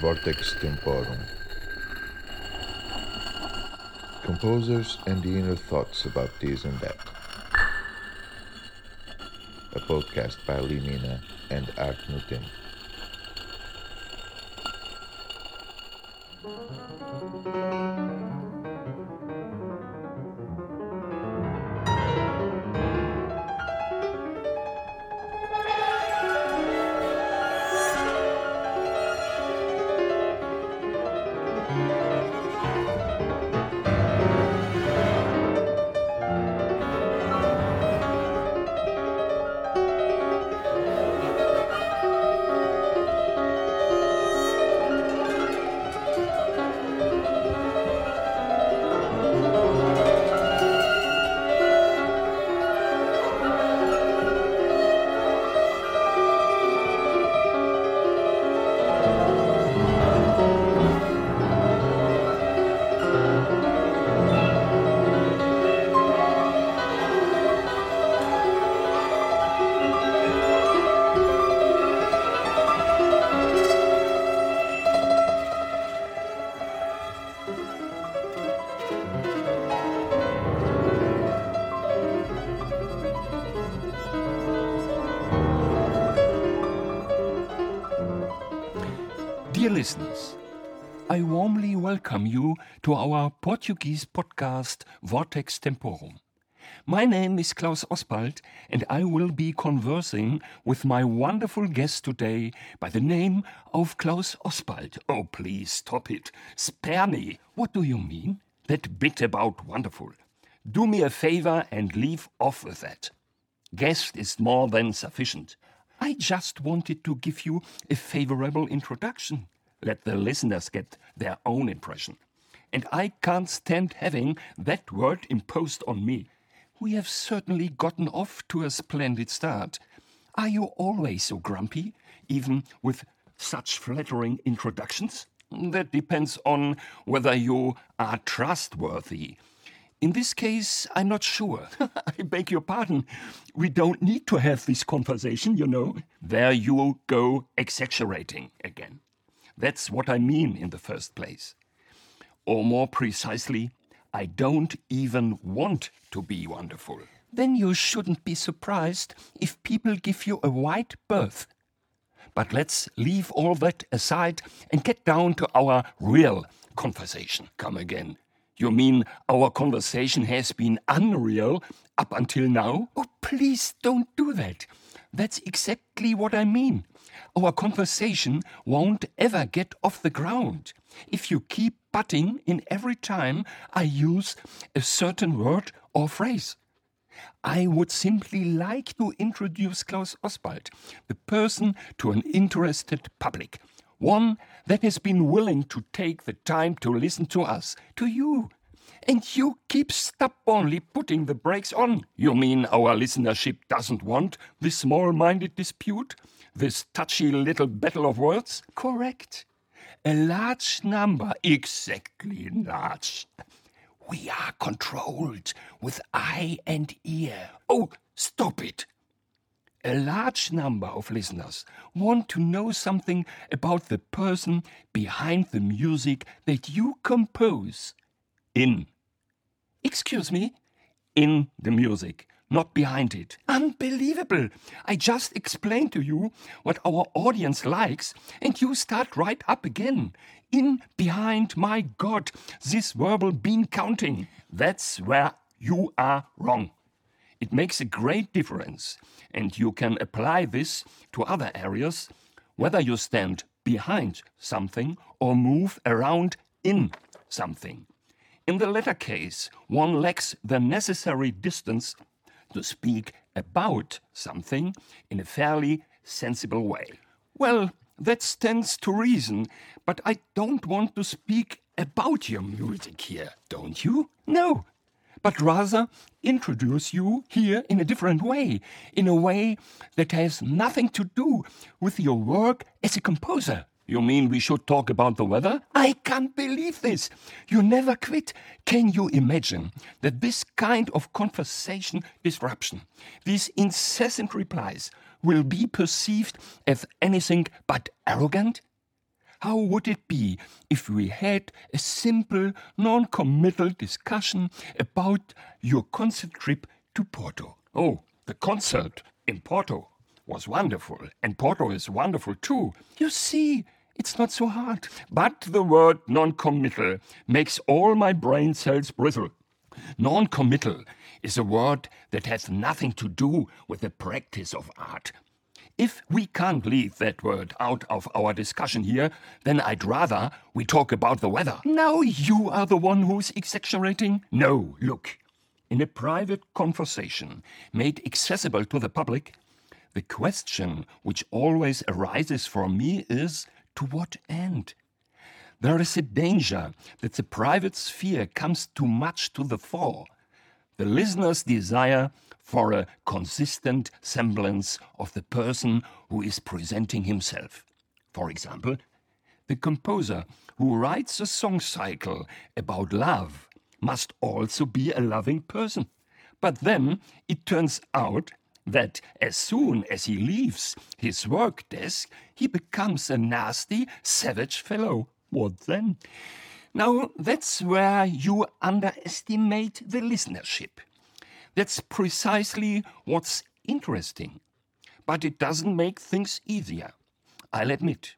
Vortex Temporum. Composers and the inner thoughts about this and that. A podcast by Limina and Art Nutin. Listeners, I warmly welcome you to our Portuguese podcast Vortex Temporum. My name is Klaus Ospald, and I will be conversing with my wonderful guest today by the name of Klaus Ospald. Oh, please stop it. Spare me. What do you mean? That bit about wonderful. Do me a favor and leave off with that. Guest is more than sufficient. I just wanted to give you a favorable introduction. Let the listeners get their own impression. And I can't stand having that word imposed on me. We have certainly gotten off to a splendid start. Are you always so grumpy, even with such flattering introductions? That depends on whether you are trustworthy. In this case, I'm not sure. I beg your pardon. We don't need to have this conversation, you know. There you go exaggerating. That's what I mean in the first place. Or more precisely, I don't even want to be wonderful. Then you shouldn't be surprised if people give you a wide berth. But let's leave all that aside and get down to our real conversation. Come again. You mean our conversation has been unreal up until now? Oh, please don't do that. That's exactly what I mean. Our conversation won't ever get off the ground if you keep butting in every time I use a certain word or phrase. I would simply like to introduce Klaus Ospald, the person to an interested public, one that has been willing to take the time to listen to us, to you. And you keep stubbornly putting the brakes on. You mean our listenership doesn't want this small minded dispute? This touchy little battle of words? Correct. A large number, exactly large. We are controlled with eye and ear. Oh, stop it. A large number of listeners want to know something about the person behind the music that you compose. In. Excuse me? In the music, not behind it. Unbelievable! I just explained to you what our audience likes, and you start right up again. In, behind, my God, this verbal bean counting. That's where you are wrong. It makes a great difference, and you can apply this to other areas, whether you stand behind something or move around in something. In the latter case, one lacks the necessary distance to speak about something in a fairly sensible way. Well, that stands to reason, but I don't want to speak about your music here, don't you? No, but rather introduce you here in a different way, in a way that has nothing to do with your work as a composer. You mean we should talk about the weather? I can't believe this. You never quit. Can you imagine that this kind of conversation disruption, these incessant replies, will be perceived as anything but arrogant? How would it be if we had a simple, non committal discussion about your concert trip to Porto? Oh, the concert in Porto was wonderful, and Porto is wonderful too. You see, it's not so hard. But the word non committal makes all my brain cells bristle. Non committal is a word that has nothing to do with the practice of art. If we can't leave that word out of our discussion here, then I'd rather we talk about the weather. Now you are the one who's exaggerating. No, look. In a private conversation made accessible to the public, the question which always arises for me is to what end? There is a danger that the private sphere comes too much to the fore. The listener's desire for a consistent semblance of the person who is presenting himself. For example, the composer who writes a song cycle about love must also be a loving person. But then it turns out that as soon as he leaves his work desk, he becomes a nasty, savage fellow. What then? Now, that's where you underestimate the listenership. That's precisely what's interesting. But it doesn't make things easier. I'll admit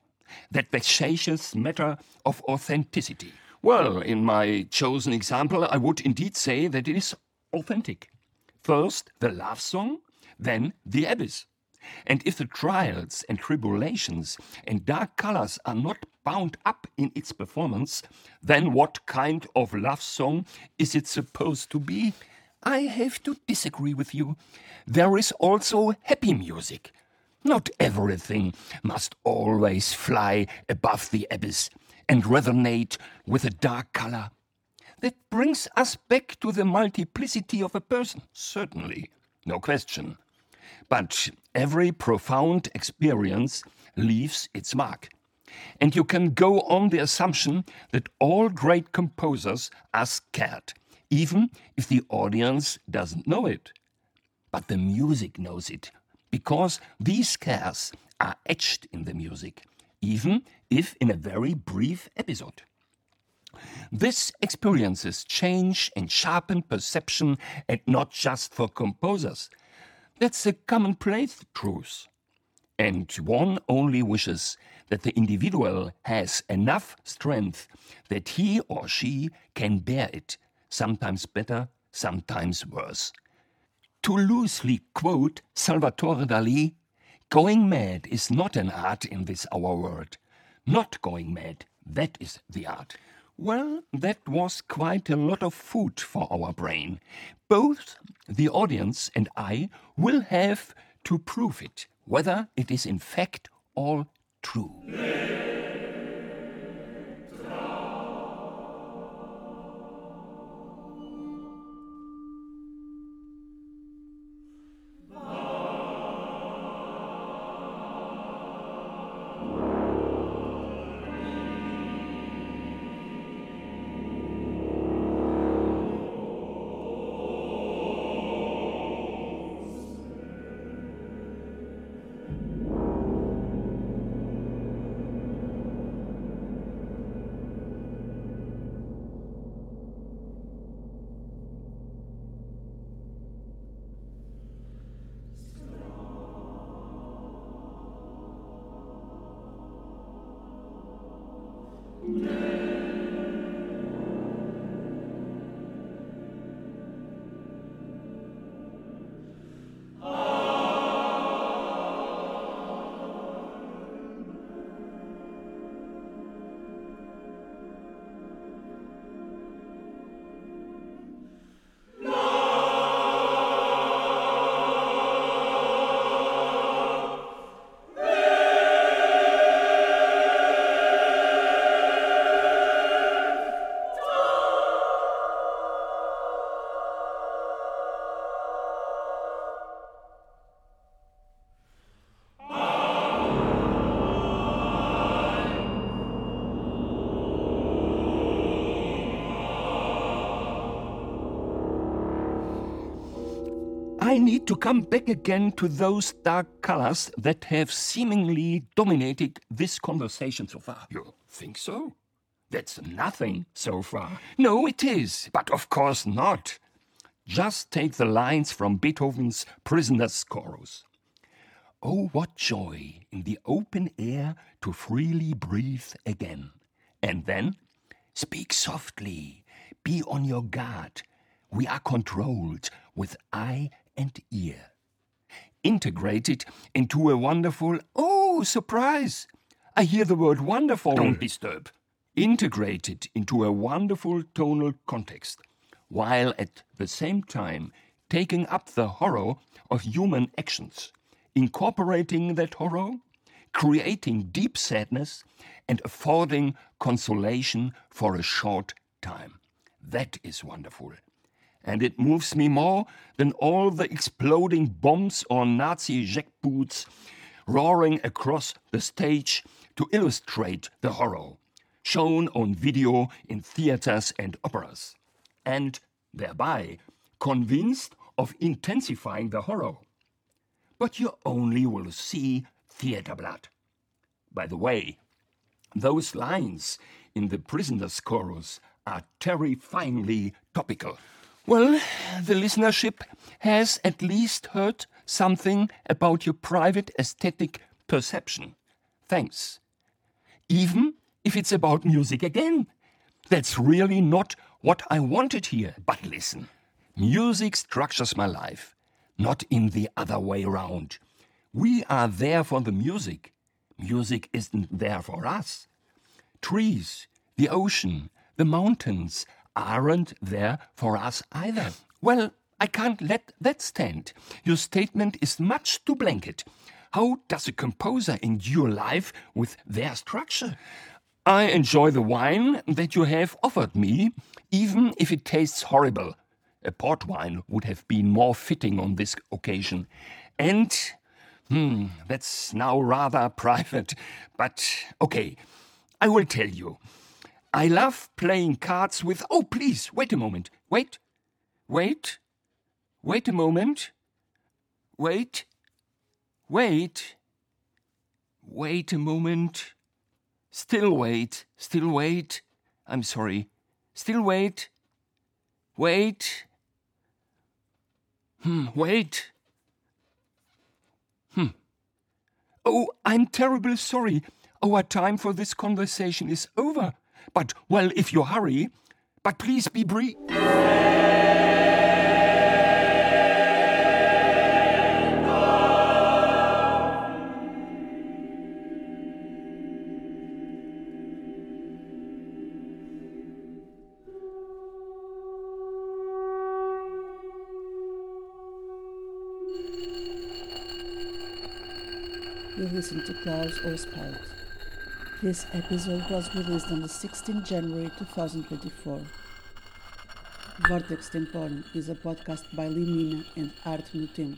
that vexatious matter of authenticity. Well, in my chosen example, I would indeed say that it is authentic. First, the love song, then the abyss. And if the trials and tribulations and dark colors are not bound up in its performance, then what kind of love song is it supposed to be? I have to disagree with you. There is also happy music. Not everything must always fly above the abyss and resonate with a dark color. That brings us back to the multiplicity of a person, certainly, no question. But every profound experience leaves its mark. And you can go on the assumption that all great composers are scared even if the audience doesn't know it. But the music knows it, because these scares are etched in the music, even if in a very brief episode. This experiences change and sharpen perception, and not just for composers. That's a commonplace truth. And one only wishes that the individual has enough strength that he or she can bear it sometimes better, sometimes worse. To loosely quote Salvatore Dali, going mad is not an art in this our world. Not going mad, that is the art. Well, that was quite a lot of food for our brain. Both the audience and I will have to prove it, whether it is in fact all true. I need to come back again to those dark colors that have seemingly dominated this conversation so far. You think so? That's nothing so far. No, it is, but of course not. Just take the lines from Beethoven's Prisoner's Chorus. Oh, what joy in the open air to freely breathe again. And then, speak softly, be on your guard. We are controlled with eye and ear. Integrated into a wonderful, oh, surprise! I hear the word wonderful. Don't disturb. Integrated into a wonderful tonal context, while at the same time taking up the horror of human actions incorporating that horror, creating deep sadness, and affording consolation for a short time. That is wonderful. And it moves me more than all the exploding bombs or Nazi jackboots roaring across the stage to illustrate the horror, shown on video in theaters and operas, and thereby convinced of intensifying the horror but you only will see theatre blood. By the way, those lines in the prisoner's chorus are terrifyingly topical. Well, the listenership has at least heard something about your private aesthetic perception. Thanks. Even if it's about music again. That's really not what I wanted here. But listen, music structures my life not in the other way round. We are there for the music. Music isn't there for us. Trees, the ocean, the mountains aren't there for us either. Well, I can't let that stand. Your statement is much too blanket. How does a composer endure life with their structure? I enjoy the wine that you have offered me, even if it tastes horrible. A port wine would have been more fitting on this occasion. And, hmm, that's now rather private, but okay, I will tell you. I love playing cards with. Oh, please, wait a moment. Wait. Wait. Wait a moment. Wait. Wait. Wait a moment. Still wait. Still wait. I'm sorry. Still wait. Wait. Hmm, wait. Hmm. Oh, I'm terribly sorry. Our time for this conversation is over. But, well, if you hurry, but please be brief. you listen to Klaus Ospald. This episode was released on the 16th January 2024. Vortex Temporum is a podcast by Limina and Art Tempo.